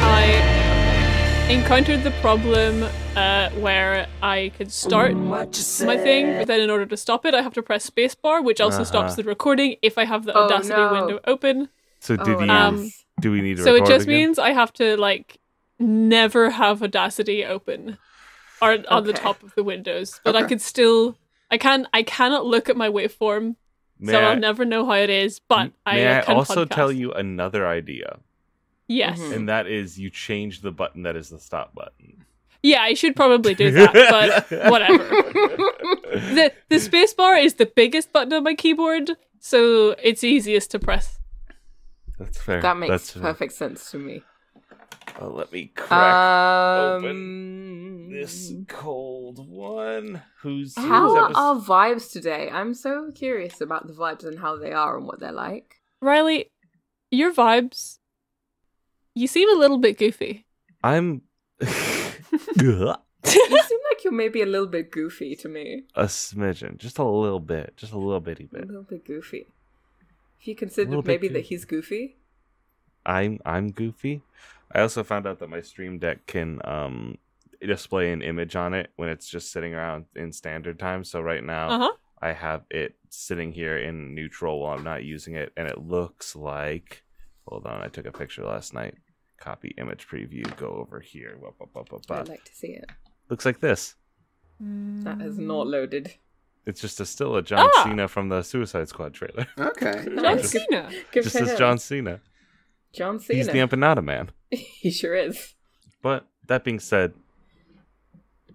I encountered the problem uh, where I could start my thing, but then in order to stop it, I have to press spacebar, which also stops Uh-huh. the recording if I have the Oh, Audacity no. window open. So did Oh, you? Um, do we need to? So it just again? means I have to like never have Audacity open or on the top of the windows, but I could still. I can I cannot look at my waveform, May so I, I'll never know how it is. But I may I can also podcast. tell you another idea, Yes, Mhm. and that is you change the button that is the stop button. yeah, I should probably do that, but whatever. the the spacebar is the biggest button on my keyboard, so it's easiest to press. That's fair. That makes That's fair. perfect sense to me. Oh, let me crack Um, this cold one. Who's How whose are episode- our vibes today? I'm so curious about the vibes and how they are and what they're like. Riley, your vibes. You seem a little bit goofy. I'm You seem like you're maybe a little bit goofy to me. a smidgen, just a little bit, just a little bitty bit. A little bit goofy. If you little considered maybe too. that he's goofy. I'm I'm goofy. I also found out that my stream deck can um display an image on it when it's just sitting around in standard time. So right now Uh huh. I have it sitting here in neutral while I'm not using it, and it looks like. Hold on, I took a picture last night. Copy image preview. Go over here. Whoop, whoop, whoop, whoop, whoop. I'd like to see it. Looks like this. That has not loaded. It's just a still a John Ah! Cena from the Suicide Squad trailer. Okay. John Nice. Cena. Good just for as. John Cena. John Cena. He's the empanada man. he sure is. But that being said,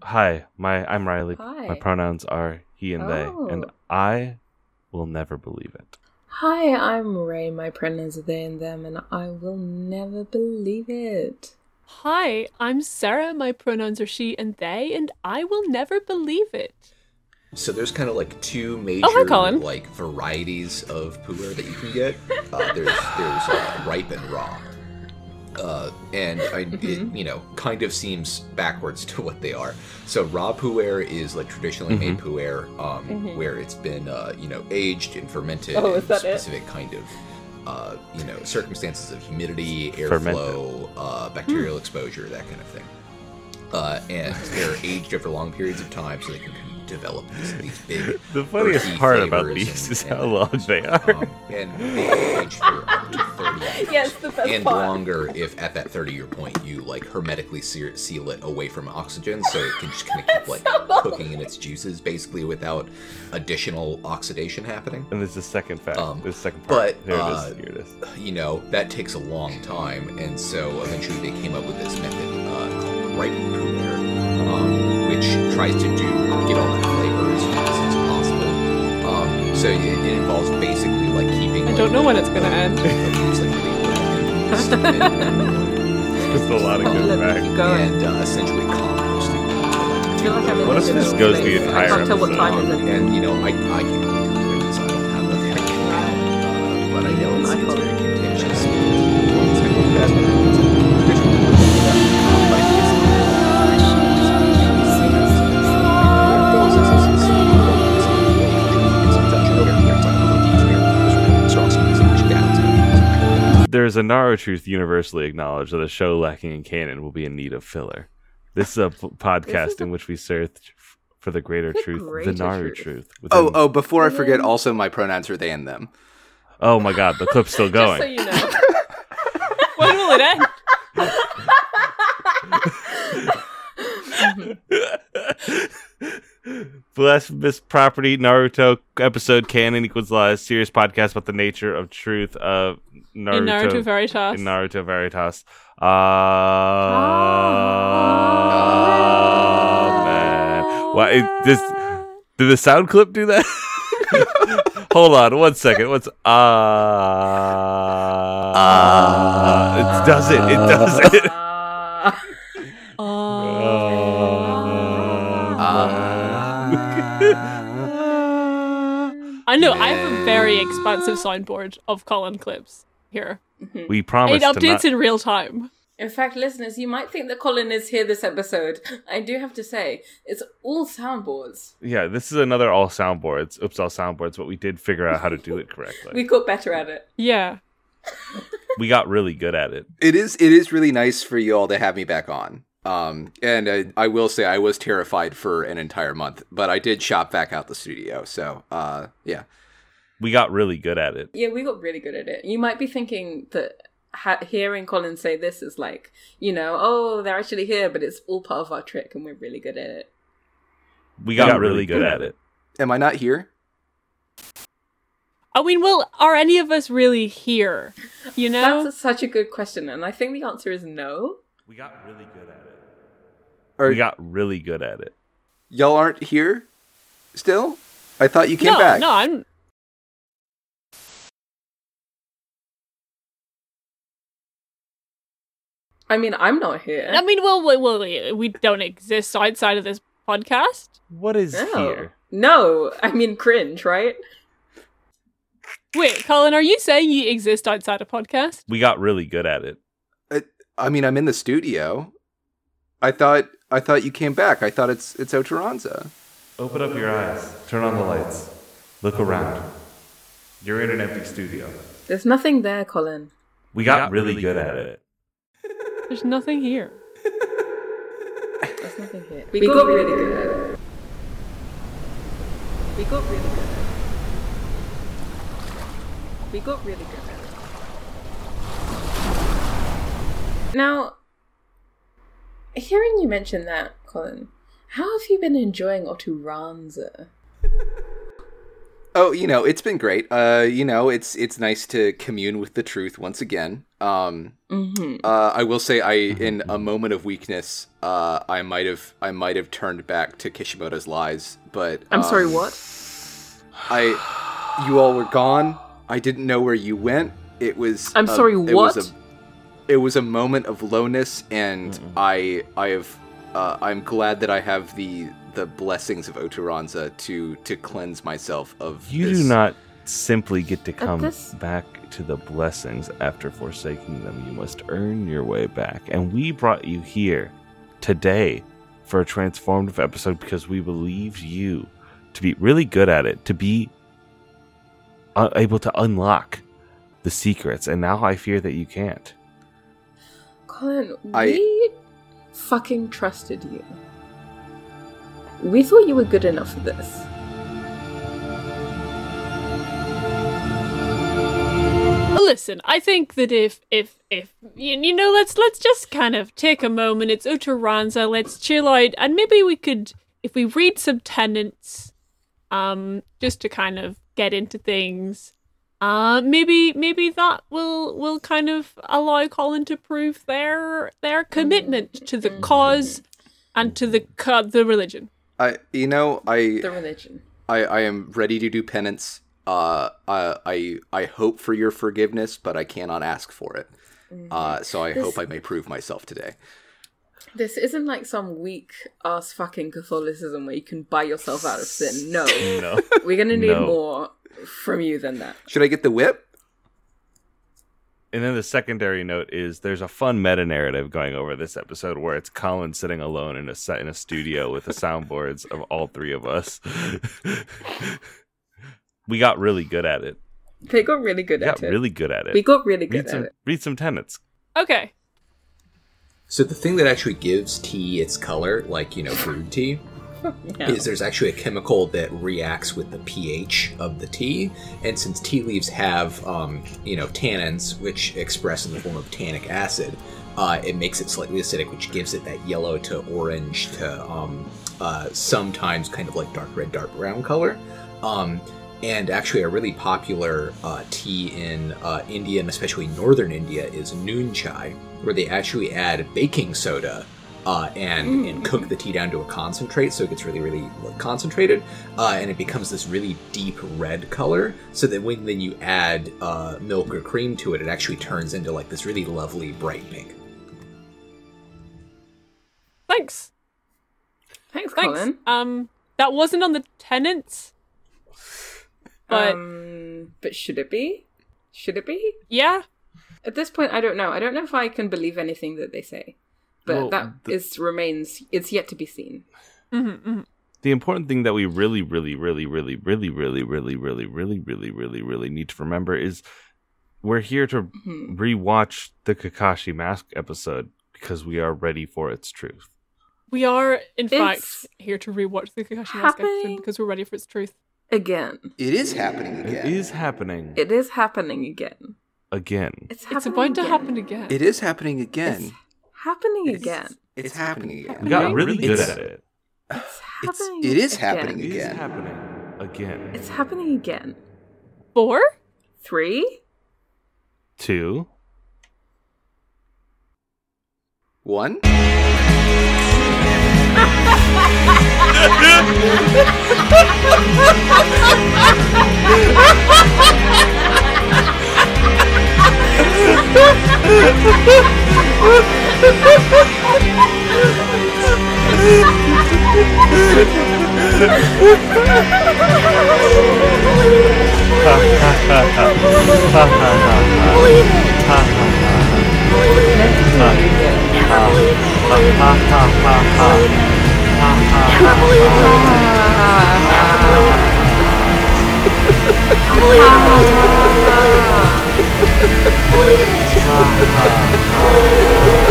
hi, my I'm Riley. Hi. My pronouns are he and they, oh. and Oh. I will never believe it. Hi, I'm Ray. My pronouns are they and them, and I will never believe it. Hi, I'm Sarah. My pronouns are she and they, and I will never believe it. So there's kind of like two major Oh, hi, Colin. like varieties of pu'er that you can get. Uh, there's there's uh, ripe and raw, uh, and I, it Mm-hmm. you know kind of seems backwards to what they are. So raw pu'er is like traditionally made Mm-hmm. pu'er, um, where it's been uh, you know aged and fermented Oh, in is that it? specific kind of uh, you know circumstances of humidity, airflow, uh, bacterial exposure, that kind of thing. Uh, and they're aged over long periods of time, so they can develop these, these big. The funniest part about these and- is and- how long they are. Um, and they age for up to 30 years. Yes, the best and part. longer if at that 30 year point you like hermetically seal, seal it away from oxygen so it can just kind of keep like cooking in its juices basically without additional oxidation happening. and there's the second fact. Um, there's the second part. but, here uh, it is. Here it is. You know, that takes a long time, and so eventually they came up with this method uh, called ripe um, which tries to do get all that flavor as fast as possible. Um, so it, it involves basically like keeping. I like, don't know when it's gonna end. It's like really Just a lot of good me facts. keep going. and uh, essentially composting. I feel like I'm What like if this little goes the entire I can't tell what time episode? is it. And you know, I I can do it, so I don't have a thing, uh, but I know it's, it's very contentious. It's like, well, that's it's- a Naru truth universally acknowledged that a show lacking in canon will be in need of filler. This is a p- podcast in which we search for the greater The truth, the greater Naru truth. truth. Oh, within- oh, before I forget, also my pronouns are they and them. oh my God, the clip's still Just so going. you know. when will it end? Blasphemous property Naruto episode canon equals lies. Serious podcast about the nature of truth of Naruto. In Naruto Veritas. in Naruto Veritas. Uh, Ah. man. Why it, this? Did the sound clip do that? Hold on, one second. What's uh? Ah. it does it. It does it. I know. I have a very expansive soundboard of Colin clips here. we promise to updates not. in real time. In fact, listeners, you might think that Colin is here this episode. I do have to say, it's all soundboards. Yeah, this is another all soundboards. Oops, all soundboards, but we did figure out how to do it correctly. We got better at it. Yeah. we got really good at it. It is it is really nice for you all to have me back on. Um, and uh, I will say I was terrified for an entire month, but I did shop back out the studio. So, uh, yeah. We got really good at it. Yeah, we got really good at it. You might be thinking that ha- hearing Colin say this is like, you know, oh, they're actually here, but it's all part of our trick, and we're really good at it. We got, really good at it. Am I not here? I mean, well, are any of us really here? You know? That's such a good question, and I think the answer is no. We got really good at it. Or We got really good at it. y'all aren't here still? I thought you came no, back. no, I'm. I mean, I'm not here. I mean, well, well, well, we don't exist outside of this podcast. What is no. here? No, I mean cringe, right? Wait, Colin, are you saying you exist outside a podcast? We got really good at it. I mean, I'm in the studio. I thought I thought you came back. I thought it's it's Oteranza. Open up your eyes. Turn on the lights. Look around. You're in an empty studio. There's nothing there, Colin. We got, really, good at it. There's nothing here. There's nothing here. We, got, really good at it. We got really good at it. We got really good at it. Now, hearing you mention that, Colin, how have you been enjoying Oturanza? Oh, you know, it's been great. Uh, you know, it's it's nice to commune with the truth once again. Um, Mm-hmm. uh, I will say, I in a moment of weakness, uh, I might have I might have turned back to Kishimoto's lies, but I'm sorry, um, what? I, you all were gone. I didn't know where you went. It was. I'm a- sorry, it was what? a- it was a moment of lowness, and I, I have, uh, I'm glad that I have the the blessings of Oturanza to to cleanse myself of. You this. do not simply get to come this- back to the blessings after forsaking them. You must earn your way back. And we brought you here today for a transformative episode because we believed you to be really good at it, to be uh, able to unlock the secrets. And now I fear that you can't. Colin, I- we fucking trusted you. We thought you were good enough for this. Listen, I think that if if if you, you know, let's let's just kind of take a moment. It's Uteranza. Let's chill out, and maybe we could, if we read some tenants, um, just to kind of get into things. Uh, maybe maybe that will will kind of allow Colin to prove their their commitment to the cause and to the the religion. I, you know, I, The religion. I, I am ready to do penance. Uh, I, I, I hope for your forgiveness, but I cannot ask for it. Uh, so I hope I may prove myself today. This isn't like some weak ass fucking Catholicism where you can buy yourself out of sin. No. No. We're gonna need No. more from you than that. Should I get the whip? And then the secondary note is there's a fun meta narrative going over this episode where it's Colin sitting alone in a set in a studio with the soundboards of all three of us. we got really good at it. They got really good We got at it. really good at it. we got really good read at some it. read some tenets. Okay. So the thing that actually gives tea its color, like you know brewed tea, Is there's actually a chemical that reacts with the pH of the tea, and since tea leaves have um, you know tannins, which express in the form of tannic acid, uh, it makes it slightly acidic, which gives it that yellow to orange to um, uh, sometimes kind of like dark red, dark brown color. Um, and actually, a really popular uh, tea in uh, India and especially northern India is noon chai, where they actually add baking soda uh, and and cook the tea down to a concentrate, so it gets really really concentrated, uh, and it becomes this really deep red color. So that when then you add uh, milk or cream to it, it actually turns into like this really lovely bright pink. Thanks. Thanks, Thanks. Colin. Um, that wasn't on the tenants, but um, but should it be? Should it be? yeah, At this point, I don't know. I don't know if I can believe anything that they say, but Well, that the- is remains. It's yet to be seen. Mhm, mhm. the important thing that we really, really, really, really, really, really, really, really, really, really, really, really need to remember is we're here to Mhm. rewatch the Kakashi Mask episode because we are ready for its truth. We are, in It's fact, here to rewatch the Kakashi Mask episode because we're ready for its truth. Again, It is happening again. is happening it is happening again. again. It's It's happening about to happen again. It is happening again. It's happening It's- again. It's, happening again. We got Happening really good It's- at it. It's It's- happening. it is again. happening It is again. happening again. It's happening again. Four? Three. Two. One. Ha ha ha.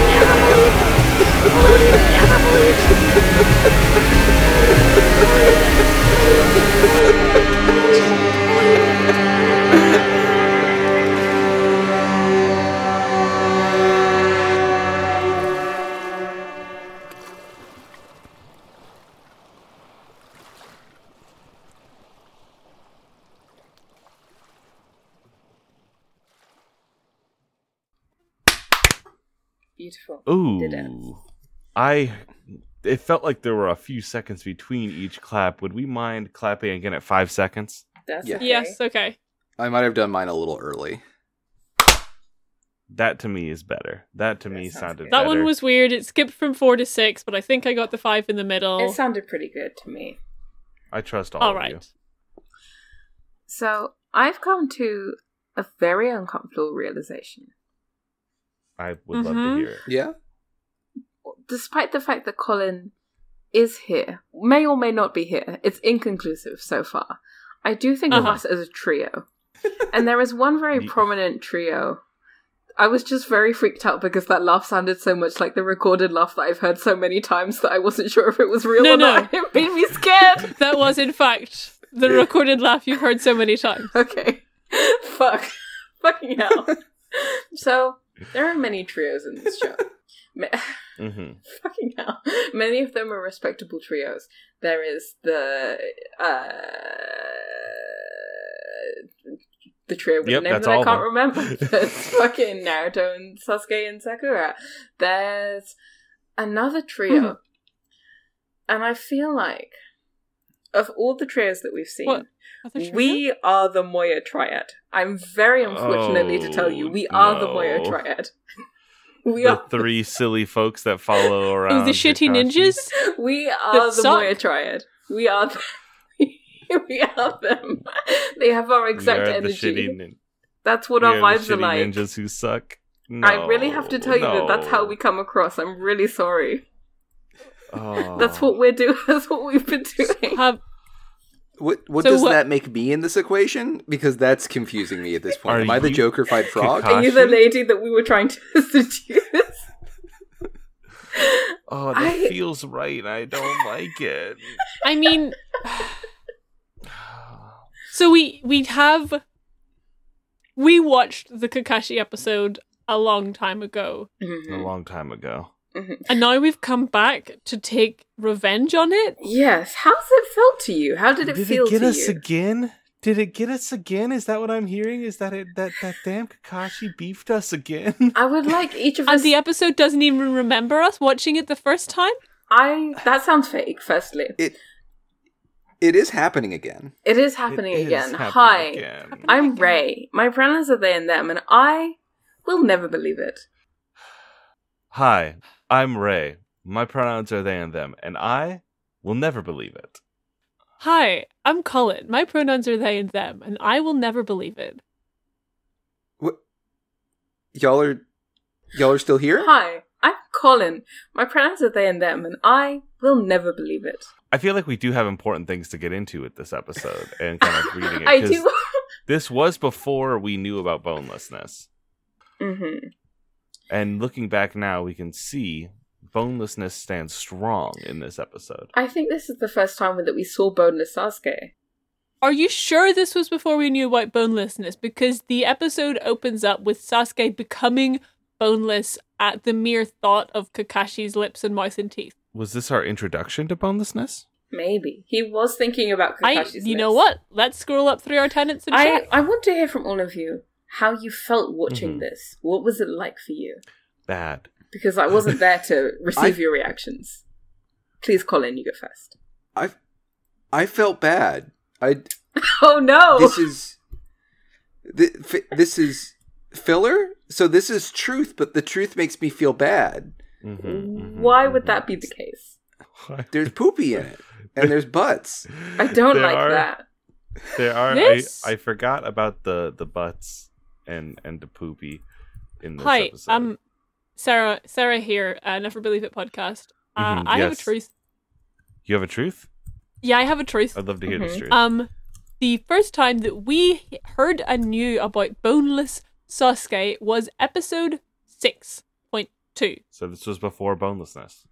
Beautiful. Ooh. Did it. I. It felt like there were a few seconds between each clap. Would we mind clapping again at five seconds? That's Yeah. okay. Yes, okay. I might have done mine a little early. That to me is better. That to That me sounded good. That one was weird. It skipped from four to six, but I think I got the five in the middle. It sounded pretty good to me. I trust all All of right. you. So I've come to a very uncomfortable realization. I would love Mhm. to hear it. Yeah. Despite the fact that Colin is here, may or may not be here, it's inconclusive so far. I do think of Uh-huh. us as a trio. and there is one very Ye- prominent trio. I was just very freaked out because that laugh sounded so much like the recorded laugh that I've heard so many times that I wasn't sure if it was real No, or no. not. It made me scared. That was, in fact, the recorded laugh you've heard so many times. Okay. Fuck. Fucking hell. so, there are many trios in this show. Ma- hmm Fucking hell. Many of them are respectable trios. There is the uh the trio with Yep, a name that I can't them. remember. There's fucking Naruto and Sasuke and Sakura. There's another trio. and I feel like of all the trios that we've seen, What? We are the Moya Triad. I'm very unfortunately to tell you, Oh, we are the Moya. Triad. We The are three silly folks that follow around. The shitty Kakashi. ninjas? we are the suck. Moya Triad. We are the, we are them. They have our exact energy. The shitty nin- That's what we our are vibes the are like. ninjas who suck. No, I really have to tell you that that's how we come across. I'm really sorry. Oh. That's what we're doing. That's what we've been doing. Have What what So does what- that make me in this equation? Because that's confusing me at this point. Are Am I the you Joker fight frog? Kakashi? Are you the lady that we were trying to seduce? Oh, that I- feels right. I don't like it. I mean, so we we have we watched the Kakashi episode a long time ago, A Mhm. long time ago. Mm-hmm. and now we've come back to take revenge on it. Yes. How's it felt to you? How did it Did feel Did it get to us you? again? Did it get us again? Is that what I'm hearing? Is that it? That that damn Kakashi beefed us again? I would like each of us. And the episode doesn't even remember us watching it the first time. I that sounds fake. Firstly, It it is happening again. it is happening It is again. happening Hi, again. I'm Ray. My pronouns are they and them, and I will never believe it. Hi, I'm Ray. My pronouns are they and them, and I will never believe it. Hi, I'm Colin. My pronouns are they and them, and I will never believe it. What y'all are y'all are still here? Hi, I'm Colin. My pronouns are they and them, and I will never believe it. I feel like we do have important things to get into with this episode and kind of reading it. I 'cause do. This was before we knew about bonelessness. hmm And looking back now, we can see bonelessness stands strong in this episode. I think this is the first time that we saw boneless Sasuke. Are you sure this was before we knew about bonelessness? Because the episode opens up with Sasuke becoming boneless at the mere thought of Kakashi's lips and mouth and teeth. Was this our introduction to bonelessness? Maybe he was thinking about I, Kakashi's. you know what? Let's scroll up through our tenants and I check. I want to hear from all of you how you felt watching Mhm. this. What was it like for you? Bad. Because I wasn't there to receive I- your reactions. Please, Colin, you go first. I I felt bad. I Oh no! this is this is filler. So this is truth, but the truth makes me feel bad. Mhm, mhm, Why would mhm. that be the case? There's poopy in it, and there's butts. I don't There like are- that. There are. I, I forgot about the the butts and and the poopy in this Hi, episode. um, Sarah, Sarah here, uh, Never Believe It podcast. Uh, Mhm, I have a truth. you have a truth? Yeah, I have a truth. I'd love to hear this Mhm. truth. Um, the first time that we heard and knew about boneless Sasuke was episode six point two. so this was before bonelessness.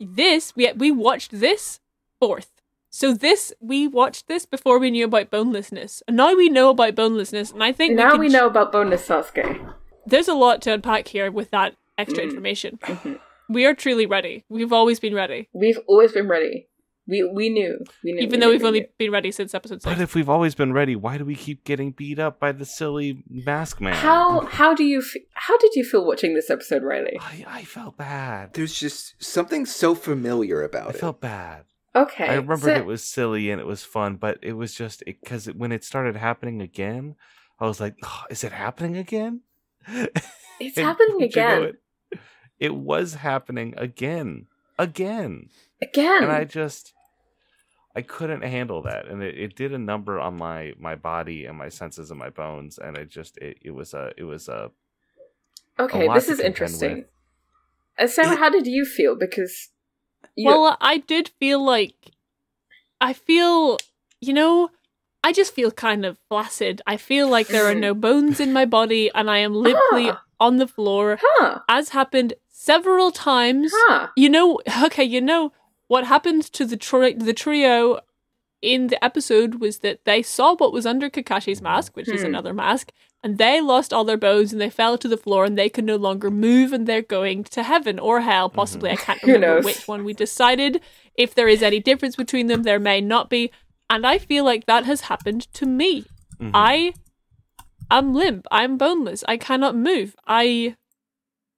This we we watched this fourth. So this we watched this before we knew about bonelessness, and now we know about bonelessness, and I think Now we, we, can know about boneless Sasuke. there's a lot to unpack here with that extra Mm. information. Mhm. We are truly ready. We've always been ready, We've always been ready. We we knew. We knew. even we though knew, we've we only knew. been ready since episode six. But if we've always been ready, why do we keep getting beat up by the silly mask man? How how do you f- how did you feel watching this episode, Riley? I, I felt bad. There's just something so familiar I about it. I felt bad. Okay, I remembered so- it was silly and it was fun, but it was just because when it started happening again, I was like, oh, "Is it happening again?" It's happening don't you know again. It, it was happening again, again, again. and I just, I couldn't handle that, and it, it did a number on my my body and my senses and my bones, and I just it, it was a it was a okay, lot this is interesting. with. Uh, Sarah, It- how did you feel? Because Well, I did feel like I feel, you know, I just feel kind of flaccid. I feel like there are no bones in my body and I am limply Ah. on the floor, huh, as happened several times. huh. You know, okay, you know what happened to the tri- the trio in the episode was that they saw what was under Kakashi's mask, which is Hmm. another mask, and they lost all their bones and they fell to the floor and they can no longer move and they're going to heaven or hell. Possibly, I can't remember which one we decided. If there is any difference between them, there may not be, and I feel like that has happened to me. Mhm. I am limp. I'm boneless. I cannot move. I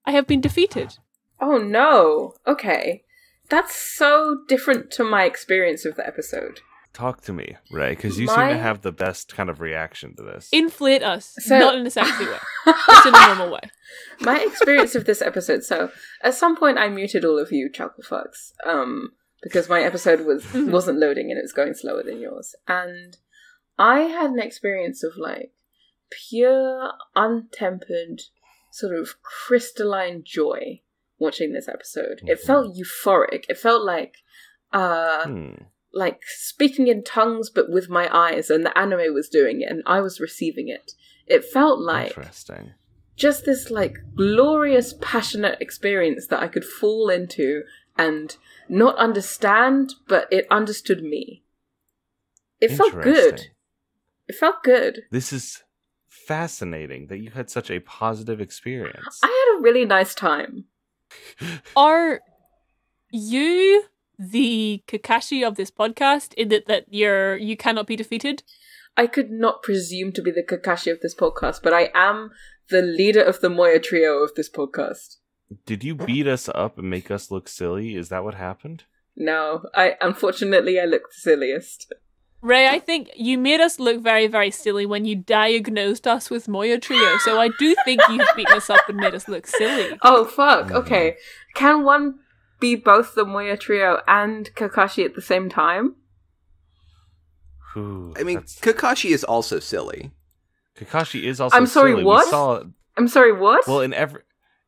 I have been defeated. Oh no. Okay, that's so different to my experience of the episode. Talk to me, Ray, because you seem to have the best kind of reaction to this. Inflate us, So- not in a sexy way, just in a normal way. my experience of this episode. So, at some point, I muted all of you chuckle fucks, um, because my episode was Mhm. wasn't loading and it was going slower than yours. And I had an experience of like pure, untempered, sort of crystalline joy watching this episode. It Mhm. felt euphoric. It felt like, uh, Hmm. Like speaking in tongues, but with my eyes, and the anime was doing it, and I was receiving it. It felt like Interesting. just this like glorious passionate experience that i could fall into and not understand but it understood me it felt good it felt good This is fascinating that you had such a positive experience. i had a really nice time Are you the Kakashi of this podcast in that that you're you cannot be defeated? i could not presume to be the kakashi of this podcast but i am the leader of the moya trio of this podcast Did you beat us up and make us look silly? Is that what happened? no i unfortunately i looked the silliest Ray, I think you made us look very, very silly when you diagnosed us with Moya Trio. So I do think you've beaten us up and made us look silly. oh fuck okay mm-hmm. can one be both the moya trio and kakashi at the same time Whew, I mean, that's- Kakashi is also silly. Kakashi is also. I'm sorry, silly. what? Saw I'm sorry, what? Well, in every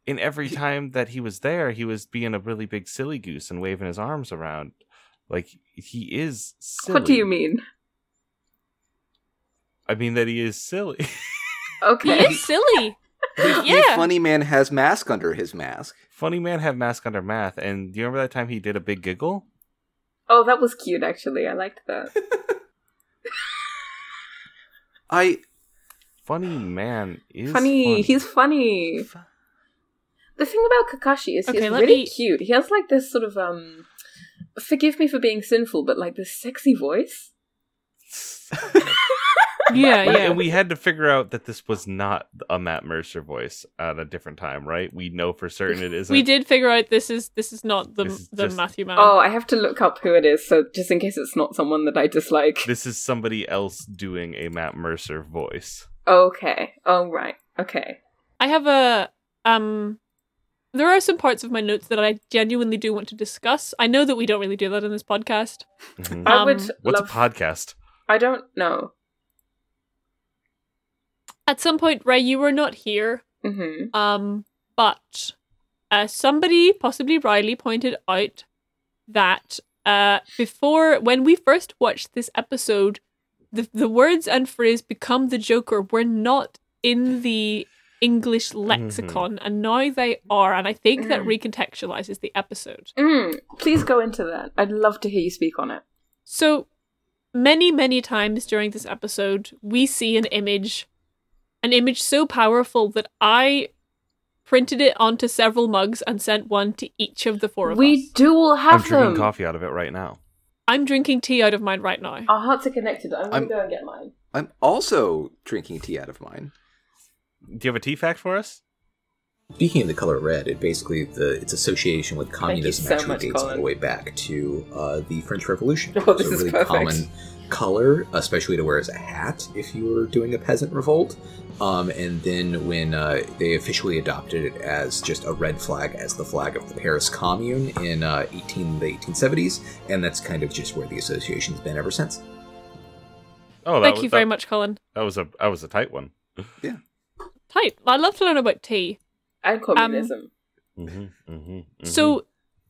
in every time that he was there, he was being a really big silly goose and waving his arms around. Like he is silly. what do you mean? I mean that he is silly. Okay, He Okay. is silly. The funny man has mask under his mask. Funny man have mask under math, and do you remember that time he did a big giggle? Oh, that was cute actually. I liked that. I Funny man is funny. funny. He's funny. Fu- The thing about Kakashi is Okay, he's really me- cute. He has like this sort of um forgive me for being sinful, but like this sexy voice. Yeah, yeah. And we had to figure out that this was not a Matt Mercer voice at a different time, right? We know for certain it isn't. we did figure out this is this is not the This is the just- Matthew man. Oh, I have to look up who it is, so just in case it's not someone that I dislike. This is somebody else doing a Matt Mercer voice. Okay. Oh right. Okay. I have a um there are some parts of my notes that I genuinely do want to discuss. I know that we don't really do that in this podcast. Mhm. I Um, would What's love a podcast? I don't know. At some point, Ray, you were not here. hmm Um, but uh, somebody, possibly Riley, pointed out that uh, before when we first watched this episode, the the words and phrase "become the Joker" were not in the English lexicon, and now they are, and I think that Mm. recontextualizes the episode. Mm, please go into that. I'd love to hear you speak on it. So many, many times during this episode, we see an image, an image so powerful that I printed it onto several mugs and sent one to each of the four of We us. We do all have I'm have drinking coffee out of it right now. I'm drinking tea out of mine right now. Our hearts are connected. I'm gonna go and get mine. I'm also drinking tea out of mine. Do you have a tea fact for us? Speaking of the color red, it basically the its association with communism so actually much, dates all the way back to uh, the French Revolution. Oh, this It's a is really perfect. common color, especially to wear as a hat if you were doing a peasant revolt. Um, and then when uh, they officially adopted it as just a red flag as the flag of the Paris Commune in uh, 18 the 1870s, and that's kind of just where the association's been ever since. Oh, Thank was, you very that, much, Colin. That was a that was a tight one. Yeah, tight. I'd love to learn about tea. And communism. Mm-hmm, mm-hmm, So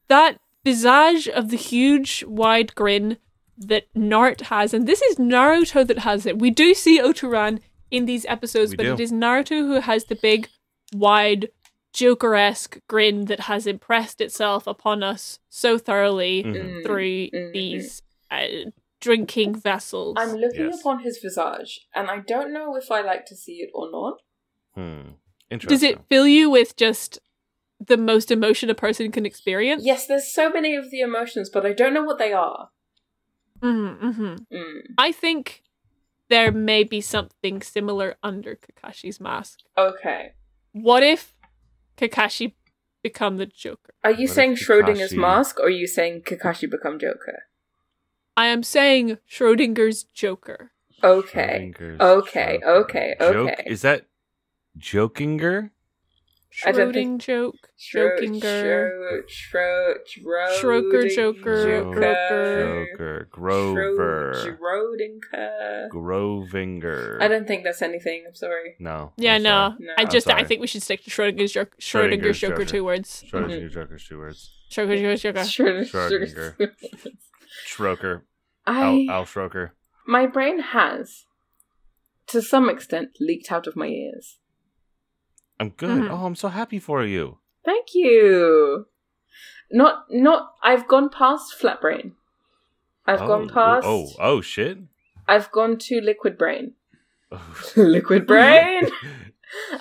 that visage of the huge wide grin that Nart has, and this is Naruto that has it. We do see Oturan in these episodes, We but do. it is Naruto who has the big, wide, Joker-esque grin that has impressed itself upon us so thoroughly Mhm. Mm, through mm, these uh, drinking vessels. I'm looking Yes. upon his visage, and I don't know if I like to see it or not. Hmm. Interesting. Does it fill you with just the most emotion a person can experience? Yes, there's so many of the emotions, but I don't know what they are. Mm-hmm, mm-hmm. Mm. I think there may be something similar under Kakashi's mask. Okay. What if Kakashi become the Joker? Are you What saying if Schrodinger's Kakashi- mask, or are you saying Kakashi become Joker? I am saying Schrodinger's Joker. Okay. Schrodinger's Okay, Joker. okay, Joke- okay. Is that Jokinger? I Schroding joke. Schro- Jokinger. Schro- Schro- Schroker, Schroding- Joker, Joker. Joker. Schro- Grover. Schrodinger. Grovinger. I don't think that's anything. I'm sorry. No. Yeah, I'm no. sorry. No. I I'm just I sorry. think we should stick to Schrodinger's Joker. Schrodinger's Schrodinger's Joker, Joker. two words. Schrodinger Joker's two words. Schrodinger's Joker. Schrodinger. Schroker. I Al, Al Schroker. my brain has, to some extent, leaked out of my ears. I'm good. Mhm. Oh, I'm so happy for you. Thank you. Not not. I've gone past flat brain. I've oh, gone past. Oh, oh, shit. I've gone to liquid brain. Oh. liquid brain.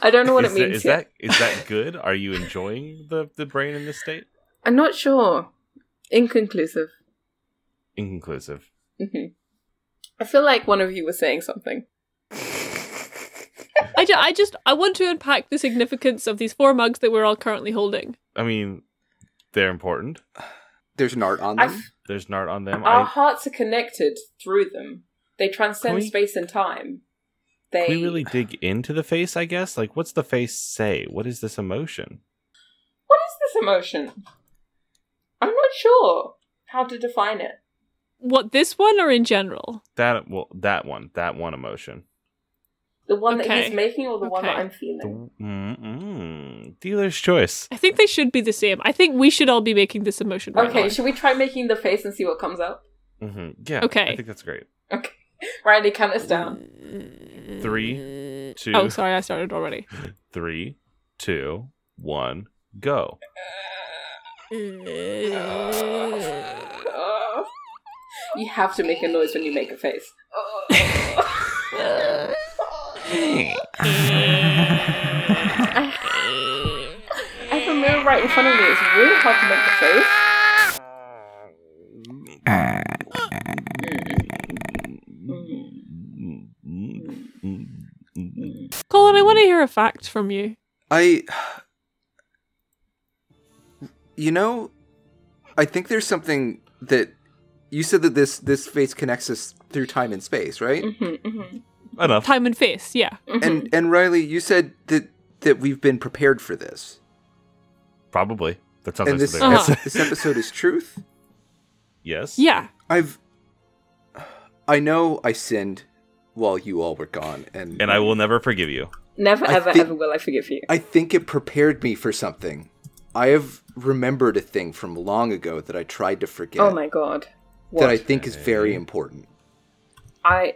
I don't know what is it that- means is that is that good? Are you enjoying the the brain in this state? I'm not sure. Inconclusive. Inconclusive. hmm I feel like one of you was saying something. I, I just I want to unpack the significance of these four mugs that we're all currently holding. I mean, they're important. There's an art on I them. There's an art on them. our I, hearts are connected through them. They transcend we- space and time. They Can we really dig into the face, I guess? Like, what's the face say? What is this emotion? What is this emotion? I'm not sure how to define it. What this one or in general? That well, that one, that one emotion. The one that he's making or the one that I'm feeling? Mm-mm. Dealer's choice. I think they should be the same. I think we should all be making this emotion right Okay, now. should we try making the face and see what comes up? hmm Yeah. Okay. I think that's great. Okay. Riley, count us down. Three, two, Oh, sorry, I started already. three, two, one, go. You have to make a noise when you make a face. I have a mirror right in front of me. It's really hard to make the face. Colin, I want to hear a fact from you. I. You know, I think there's something that you said that this this face connects us through time and space, right? Mm-hmm, mm-hmm. Enough. Time and face, yeah. And and Riley, you said that that we've been prepared for this, Probably. That sounds and like this something. Uh-huh. this episode is truth. Yes. Yeah. I've. I know I sinned while you all were gone, and And I will never forgive you. Never, I ever, think- ever will I forgive you. I think it prepared me for something. I have remembered a thing from long ago that I tried to forget. Oh my god. that I think is very important. I,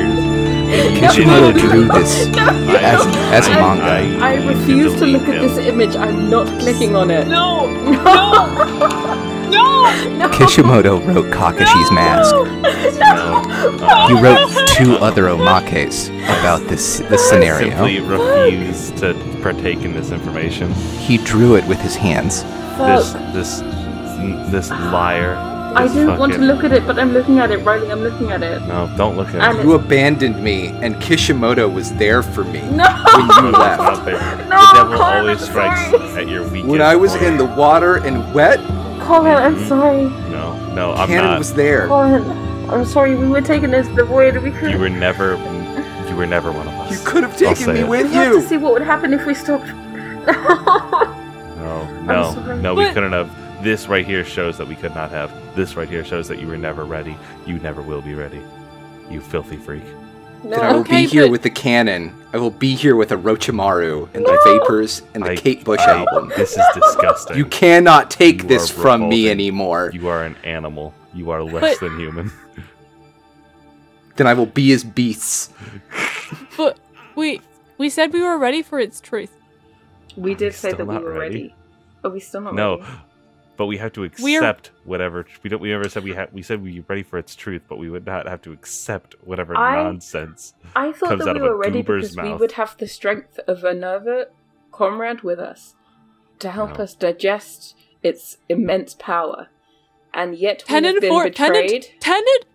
Kishimoto drew this I- as as a I- manga. I need refuse to look at this image. I'm not clicking on it. No! No, No! no. Kishimoto wrote Kakashi's mask. No. He wrote two other omakes about this this I simply refuse to partake in this information. He drew it with his hands. This this this liar. I this didn't want to look at it, but I'm looking at it, Riley. I'm looking at it. No, don't look at And it. You abandoned me, and Kishimoto was there for me No. when you left. not there. No, the devil Colin, always I'm strikes sorry. at your weakest When I was point. in the water and wet, Colin, I'm mm-hmm. sorry. No, no, I'm Canon not. was there. Colin, I'm sorry. We were taken as the void. We could. You were never. You were never one of us. You could have taken say me it. We with had to see what would happen if we stopped. No, no, sorry. no. We But- couldn't have. This right here shows that we could not have. This right here shows that you were never ready. You never will be ready. You filthy freak. Then I will Okay, be here but- with the canon. I will be here with Orochimaru and the Vapors and the I- Kate Bush I- album. This is disgusting. You cannot take You this are from me anymore. You are an animal. You are less But- than human. Then I will be as beasts. But we we said we were ready for its truth. We did say that we were ready? ready. Are we still not No, ready? But we have to We are- accept whatever. We don't. We never said we had. We said we were ready for its truth, but we would not have to accept whatever I- nonsense. I thought comes that out we of a were ready goober's because we would have the strength of another comrade with us to help No. us digest its immense power. And yet we have Tenant been four betrayed. tenant tenant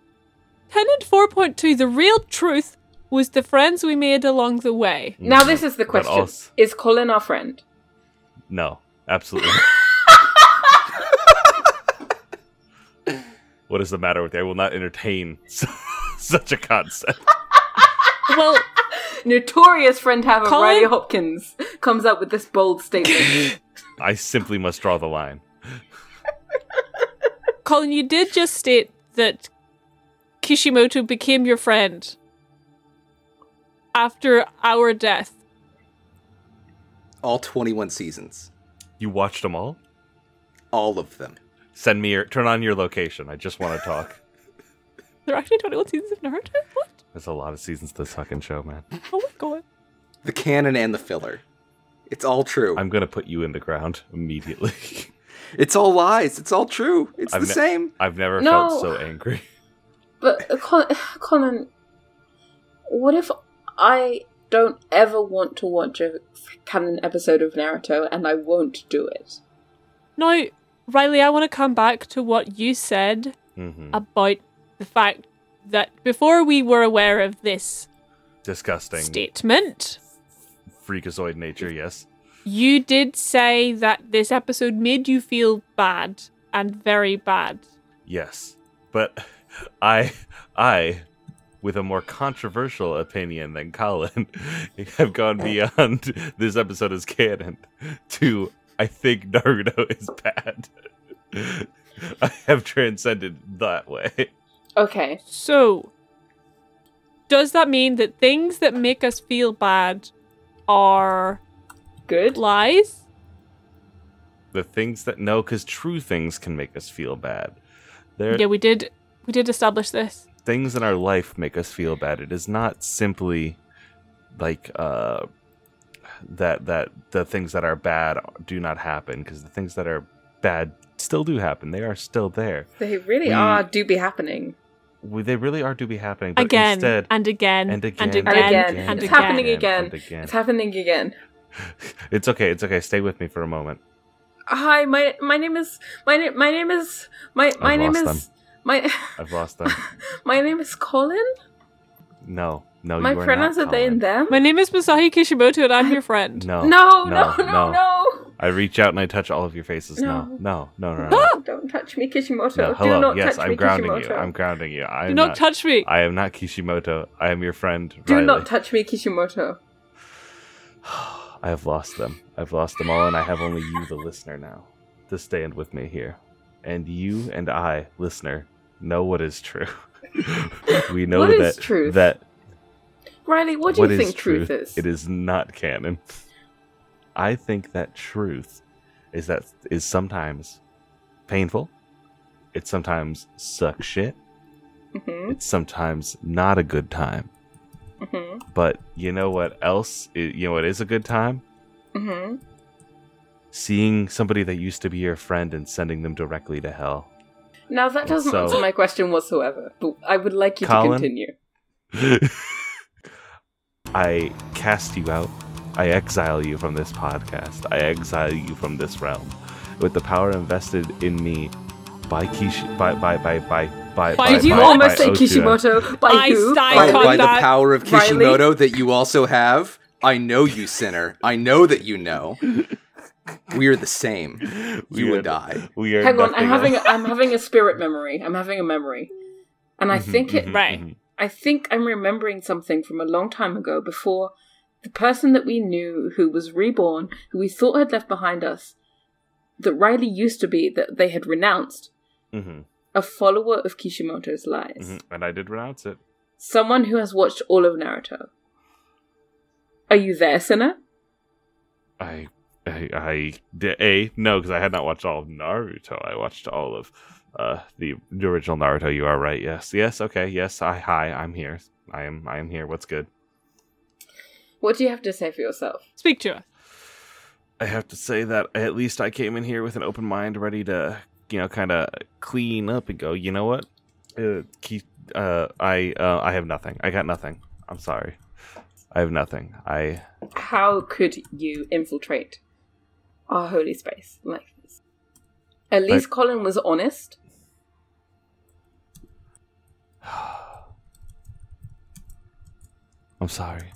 tenant four point two. The real truth was the friends we made along the way. Now this is the question: also- Is Colin our friend? No, absolutely. what is the matter with you? I will not entertain such a concept. Well, Notorious friend haver Colin? Riley Hopkins comes up with this bold statement. I simply must draw the line. Colin, you did just state that Kishimoto became your friend after our death. All 21 seasons. You watched them all? All of them. Send me your turn on your location. I just want to talk. There are actually 21 seasons of Naruto? What? There's a lot of seasons to this fucking show, man. Oh my god. The canon and the filler. It's all true. I'm gonna put you in the ground immediately. It's all lies. It's all true. It's I've the ne- same. I've never No. felt so angry. But uh, Colin, Colin, what if I don't ever want to watch a canon episode of Naruto and I won't do it? Now, Riley, I want to come back to what you said hmm about the fact that before we were aware of this Disgusting. statement, Freakazoid nature, yes. You did say that this episode made you feel bad and very bad. Yes, but I, I, with a more controversial opinion than Colin, have gone beyond this episode as canon to I think Naruto is bad. I have transcended that way. Okay. So, does that mean that things that make us feel bad are Good. lies? The things that no, because true things can make us feel bad. There, Yeah, we did. We did establish this. things in our life make us feel bad. It is not simply like uh that that the things that are bad do not happen because the things that are bad still do happen. They are still there. They really We- are do be happening. We, they really are do be happening. But again instead, and again and again and again And again again. and it's again. happening again. and again. It's happening again. It's okay. It's okay. Stay with me for a moment. Hi, my my name is my name my name is my my I've name lost is my I've lost them. my name is Colin. No, no. my you are pronouns not are they and them. My name is Masashi Kishimoto, and I'm your friend. No, no, no, no, no, no. I reach out and I touch all of your faces. No, No. no, no, no, no. no. Don't touch me, Kishimoto. no Do hello. not yes, touch I'm me, grounding Kishimoto. you. I'm grounding you. I'm Do not not touch me. I am not Kishimoto. I am your friend. Do Riley. not touch me, Kishimoto. I have lost them. I've lost them all, and I have only you, the listener, now, to stand with me here. And you and I, listener, know what is true. we know What that is truth? that Riley, what do what you is think truth is? It is not canon. I think that truth is that is sometimes painful. It sometimes sucks shit. hmm It's sometimes not a good time. hmm But you know what else? i- you know what is a good time? hmm Seeing somebody that used to be your friend and sending them directly to hell. Now that doesn't So- answer my question whatsoever, but I would like you Colin? to continue. I cast you out. I exile you from this podcast. I exile you from this realm. With the power invested in me by Kishi, by by by by by. Why Did you by- almost by say Otua. Kishimoto? By I who? By, by the power of Riley? Kishimoto that you also have, I know you, sinner. I know that you know. We are the same. We You are- and I. We are. Hang on. I'm having else. a, I'm having a spirit memory. I'm having a memory, and I Mhm, think it. mhm, Right. I think I'm remembering something from a long time ago before the person that we knew who was reborn, who we thought had left behind us, that Riley used to be, that they had renounced, Mhm, a follower of Kishimoto's lies. mhm. And I did renounce it. Someone who has watched all of Naruto. Are you there, Sinner? I, I, I a no, because I had not watched all of Naruto. I watched all of uh the, the original Naruto. You are right. Yes, yes. Okay. Yes. I hi. I'm here. I am. I am here. What's good? What do you have to say for yourself? Speak to us. I have to say that at least I came in here with an open mind, ready to, you know, kind of clean up and go. You know what? Uh, keep, uh, I, uh, I have nothing. I got nothing. I'm sorry. I have nothing. I, How could you infiltrate our holy space like this? At least Colin was honest. I'm sorry.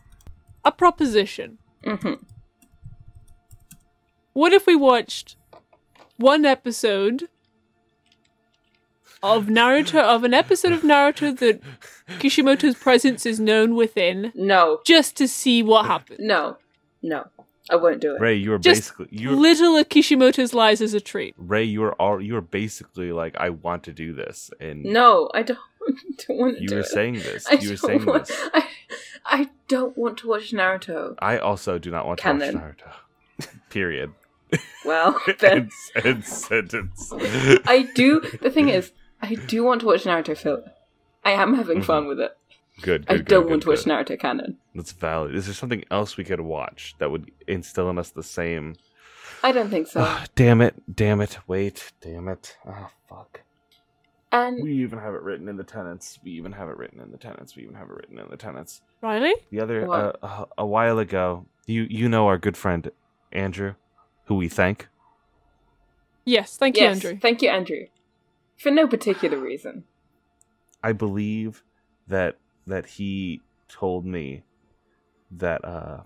A proposition. hmm What if we watched one episode of Naruto of an episode of Naruto that Kishimoto's presence is known within, No, just to see what happens? no, no. I won't do it. Ray, you are Just basically you. Little Kishimoto's lies as a treat. Ray, you are all. you are basically like, I want to do this, and No, I don't, don't want to you do were it. saying this. I You were saying want, this. I, I don't want to watch Naruto. I also do not want to watch Naruto. Period. Well, then End, end sentence. I do. The thing is, I do want to watch Naruto filler. I am having Mm-hmm. fun with it. Good. I good, don't good, want good, to watch good. Naruto canon. That's valid. Is there something else we could watch that would instill in us the same? I don't think so. Ah, damn it! Damn it! Wait! Damn it! Oh fuck! And We even have it written in the tenants. We even have it written in the tenants. We even have it written in the tenants. Riley? The other uh, uh, a while ago, you you know our good friend Andrew, who we thank. Yes, thank you, yes, Andrew. thank you, Andrew. For no particular reason. I believe that that he told me that uh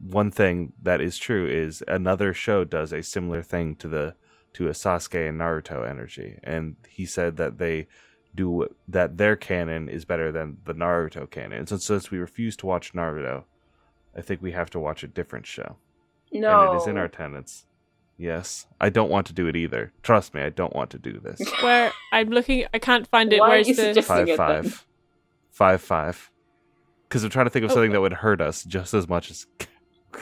one thing that is true is another show does a similar thing to the to a Sasuke and Naruto energy, and he said that they do that their canon is better than the Naruto canon. And since, since we refuse to watch Naruto, I think we have to watch a different show. No. And it is in our tenants. Yes. I don't want to do it either. Trust me, I don't want to do this. Where I'm looking, I can't find it. Why are Where's you the? suggesting- five it then. five. Five five. Because I'm trying to think of something that would hurt us just as much as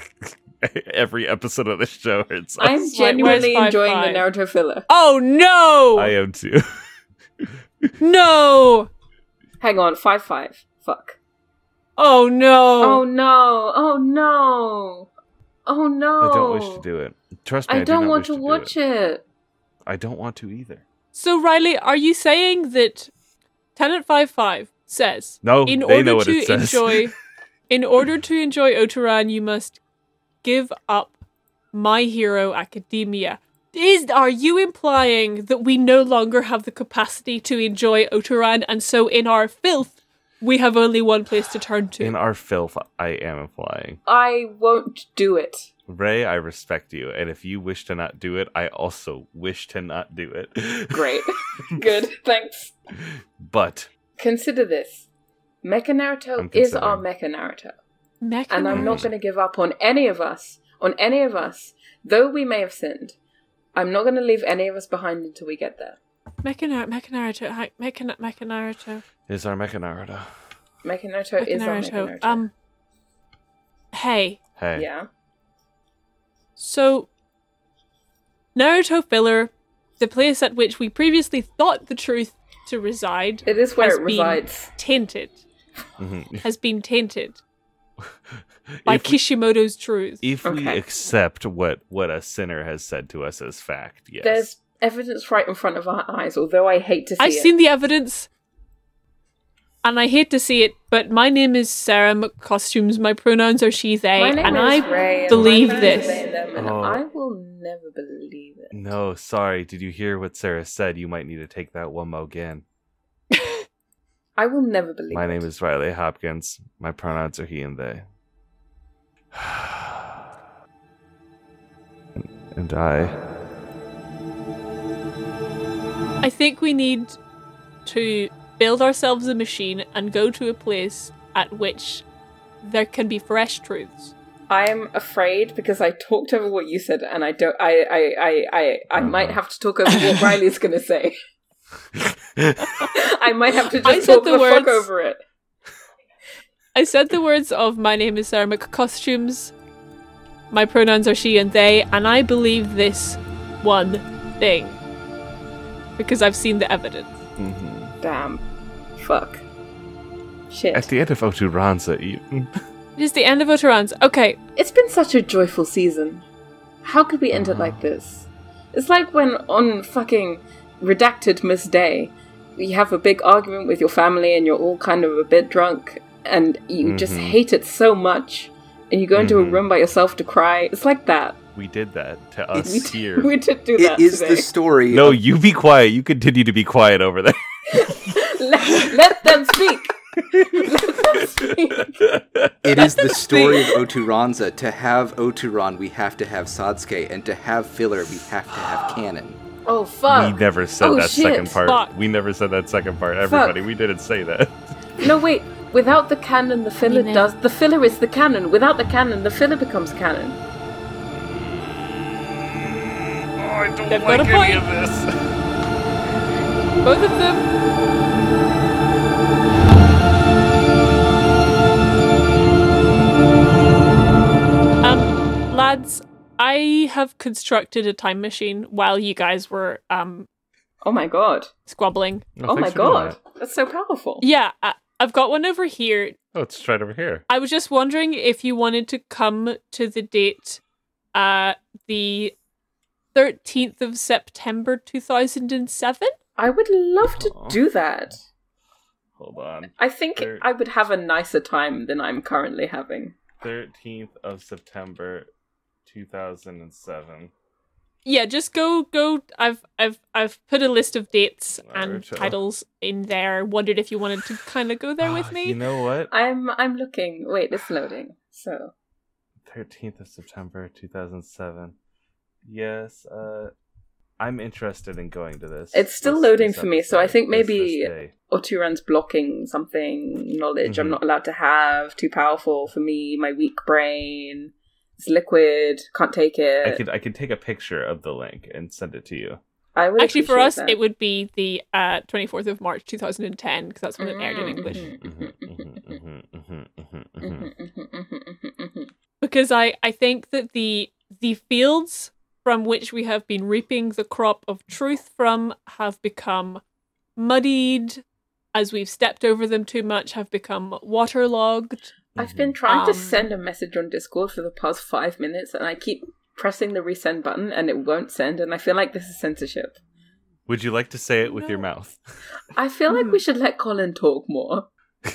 every episode of this show hurts us. I'm genuinely five enjoying five? the Naruto filler. Oh no! I am too. No! Hang on, five five. Fuck. Oh no! Oh no! Oh no! Oh no! I don't wish to do it. Trust me, I, I don't do want wish to watch it. it. I don't want to either. So Riley, are you saying that Tenant Five Five says No, in they order know what to it says. enjoy in order to enjoy Otaran, you must give up My Hero Academia. Is are you implying that we no longer have the capacity to enjoy Otaran, and so in our filth, we have only one place to turn to? In our filth, I am implying. I won't do it. Ray, I respect you, and if you wish to not do it, I also wish to not do it. Great. Good. Thanks. But Consider this. Mecha Naruto is our. Mecha Naruto. Mecha And I'm not going to give up on any of us. On any of us. Though we may have sinned. I'm not going to leave any of us behind until we get there. Mecha Nar- Mecha Naruto. hi- Mecha Mecha Naruto. is our Mecha Naruto. Mecha Naruto Mecha is our Mecha Naruto. Naruto. Um. Hey, Hey, yeah. So, Naruto filler, the place at which we previously thought the truth to reside, It is where has it been resides. tainted. Mhm. Has been tainted by if, we, Kishimoto's truth. if we accept what what a sinner has said to us as fact, yes. There's evidence right in front of our eyes, although I hate to see it. I've it. seen the evidence, and I hate to see it, but my name is Sarah McCostumes. My pronouns are she, they, and I Ray, believe my this. pronouns are they, them, and Oh. I will never believe it. No, sorry. Did you hear what Sarah said? You might need to take that one more again. I will never believe My it. name is Riley Hopkins. My pronouns are he and they. and, and I. I think we need to build ourselves a machine and go to a place at which there can be fresh truths. I'm afraid because I talked over what you said, and I don't. I I I I, I might Uh-huh. have to talk over what Riley's going to say. I might have to I just said talk the the, fuck words. over it. I said the words of my name is Sarah McCostumes. My pronouns are she and they, and I believe this one thing. Because I've seen the evidence. Mhm. Damn. Fuck. Shit. At the end of Oturanza, even. It is the end of Otaran's. Okay, It's been such a joyful season. How could we end it like this? It's like when on fucking redacted Miss Day, you have a big argument with your family and you're all kind of a bit drunk and you just Mhm. hate it so much and you go into a Mhm. room by yourself to cry. It's like that. We did that to we, us did, here. we did do that It is today. the story. No, of- you be quiet. You continue to be quiet over there. let, let them speak. let them speak. It is the story of Oturanza. To have Oturan, we have to have Satsuke, and to have filler, we have to have canon. Oh fuck. we never said Oh, that shit. second part. Fuck. We never said that second part. Everybody, we didn't say that. No, wait. Without the canon, the filler You know. does. The filler is the canon. Without the canon, the filler becomes canon. Oh, I don't They've got a point. this. both of them. Lads, I have constructed a time machine while you guys were um Oh my god. squabbling. Oh, my thanks for doing god. that. That's so powerful. Yeah, I, I've got one over here. Oh, it's right over here. I was just wondering if you wanted to come to the date, uh, the thirteenth of September, two thousand and seven. I would love to Aw. do that. Hold on. I think There- I would have a nicer time than I'm currently having. 13th of September 2007. Yeah, just go go. I've I've I've put a list of dates and Naruto. titles in there. Wondered if you wanted to kind of go there with Ah, me. You know what? I'm I'm looking. Wait, it's loading. So 13th of September 2007. Yes, uh I'm interested in going to this. It's still this- loading this for me, so I think this- this maybe- day. Oturan's blocking something knowledge I'm Mhm. not allowed to have. Too powerful for me. My weak brain. It's liquid. Can't take it. I could I could take a picture of the link and send it to you. I would Actually, for us, that. it would be the uh, 24th of March 2010 because that's when it aired in English. Because I, I think that the the fields from which we have been reaping the crop of truth from have become muddied as we've stepped over them too much, have become waterlogged. I've been trying to Um, send a message on Discord for the past five minutes, and I keep pressing the resend button, and it won't send. And I feel like this is censorship. Would you like to say it with your mouth? I feel like Hmm. we should let Colin talk more.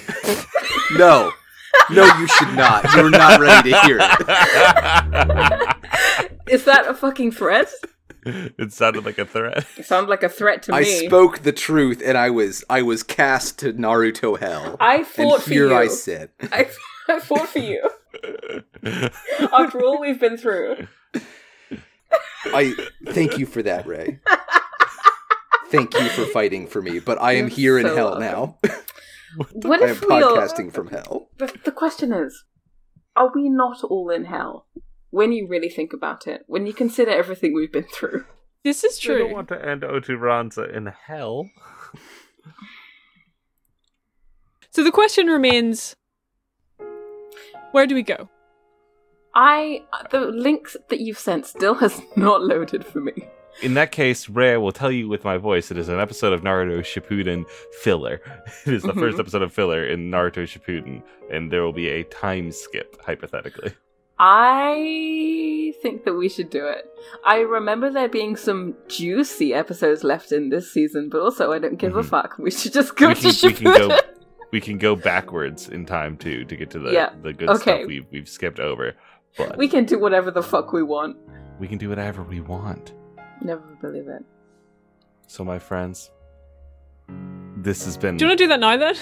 No, no, you should not. You're not ready to hear it. Is that a fucking threat? it sounded like a threat. It sounds like a threat to I me. I spoke the truth, and I was I was cast to Naruto hell. I and fought for here you. I sit. I, I fought for you. After all we've been through. I thank you for that, Ray. Thank you for fighting for me, but I am You're here in hell welcome. now. What I am if we all- podcasting from hell. The, the question is, are we not all in hell? When you really think about it, when you consider everything we've been through. This is true. We don't true. want to end Oturanza in hell. So the question remains where do we go? I the links that you've sent still has not loaded for me. In that case, Ray will tell you with my voice. It is an episode of Naruto Shippuden filler. It is the Mhm. first episode of filler in Naruto Shippuden, and there will be a time skip, hypothetically. I think that we should do it. I remember there being some juicy episodes left in this season, but also I don't give a Mhm. fuck. We should just go we, to can, we can go. We can go backwards in time too to get to the Yeah, the good okay. stuff we've we've skipped over. But We can do whatever the fuck we want. we can do whatever we want. Never believe it. So, my friends, this has been Do you want to do that now then?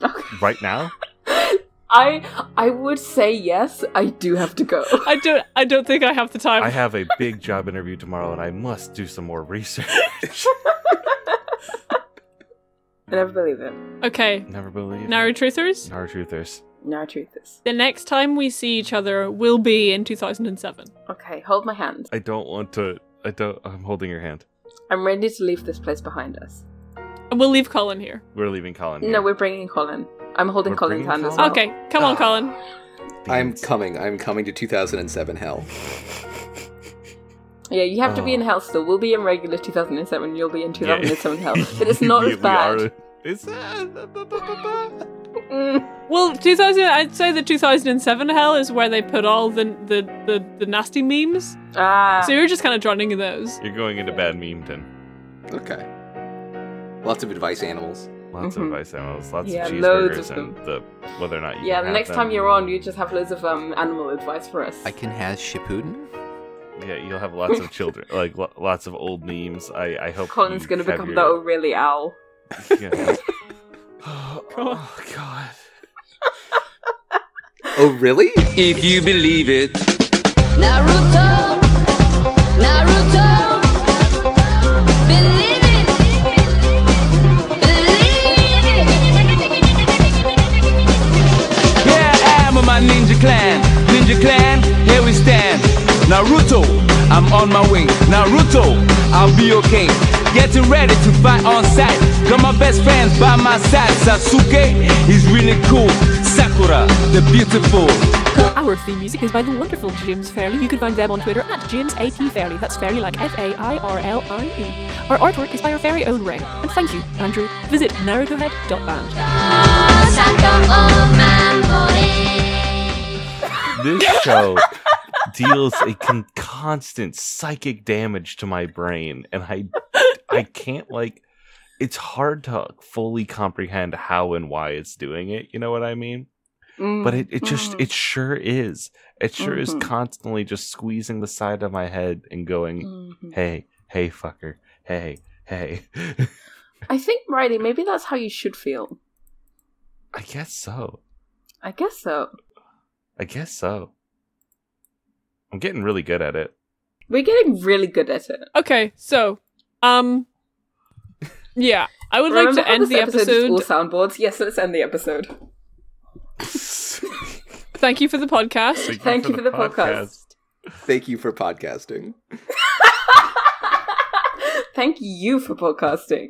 Right now. I I would say yes. I do have to go. I don't I don't think I have the time. I have a big job interview tomorrow, and I must do some more research. I never believe it. Okay. Never believe. Naru Truthers, Our truthers. No truth is. the next time we see each other will be in 2007. Okay, hold my hand. I don't want to. I don't. I'm holding your hand. I'm ready to leave this place behind us. And we'll leave Colin here. We're leaving Colin. Here. No, we're bringing Colin. I'm holding We're Colin's hand as Colin? well. Okay, come on, Ah. Colin. I'm coming. I'm coming to 2007 hell. Yeah, you have to be in Oh. hell still. We'll be in regular 2007. You'll be in 2007 Yeah. hell. But it's not as bad. It's. Mm. Well, 2000. I'd say the 2007 hell is where they put all the the the, the nasty memes. Ah. So you're just kind of drowning in those. You're going into bad meme tin. Okay. Lots of advice animals. Lots Mhm. of advice animals, lots Yeah, of loads cheeseburgers, of and the whether or not you yeah, can the next them. time you're on, you just have loads of um animal advice for us. I can have Shippuden. Yeah, you'll have lots of children, like lo- lots of old memes. I I hope Colin's you gonna become your- the O'Reilly owl. Yeah. oh, oh, God. Oh, really? If you believe it. Naruto, Naruto, clan. Ninja clan, here we stand. Naruto, I'm on my way. Naruto, I'll be your king. Getting ready to fight on sight. Got my best friends by my side. Sasuke, he's really cool. Sakura, the beautiful. Our theme music is by the wonderful James Fairlie. You can find them on Twitter at James A T Fairlie. That's Fairlie like F A I R L I E. Our artwork is by our very own Ray. And thank you, Andrew. Visit narutohead.band. This show deals a con- constant psychic damage to my brain, and I I can't like. It's hard to fully comprehend how and why it's doing it. You know what I mean? Mm, But it, it just mm, it sure is. It sure is Mhm. constantly just squeezing the side of my head and going, mhm. "Hey, hey, fucker, hey, hey." I think, Riley, maybe that's how you should feel. I guess so. I guess so. I guess so. I'm getting really good at it. We're getting really good at it. Okay, so, um, yeah, I would like to end this the episode episode. all soundboards. Yes, let's end the episode. Thank you for the podcast. Thank you for the podcast. Thank you for podcasting. Thank you for podcasting.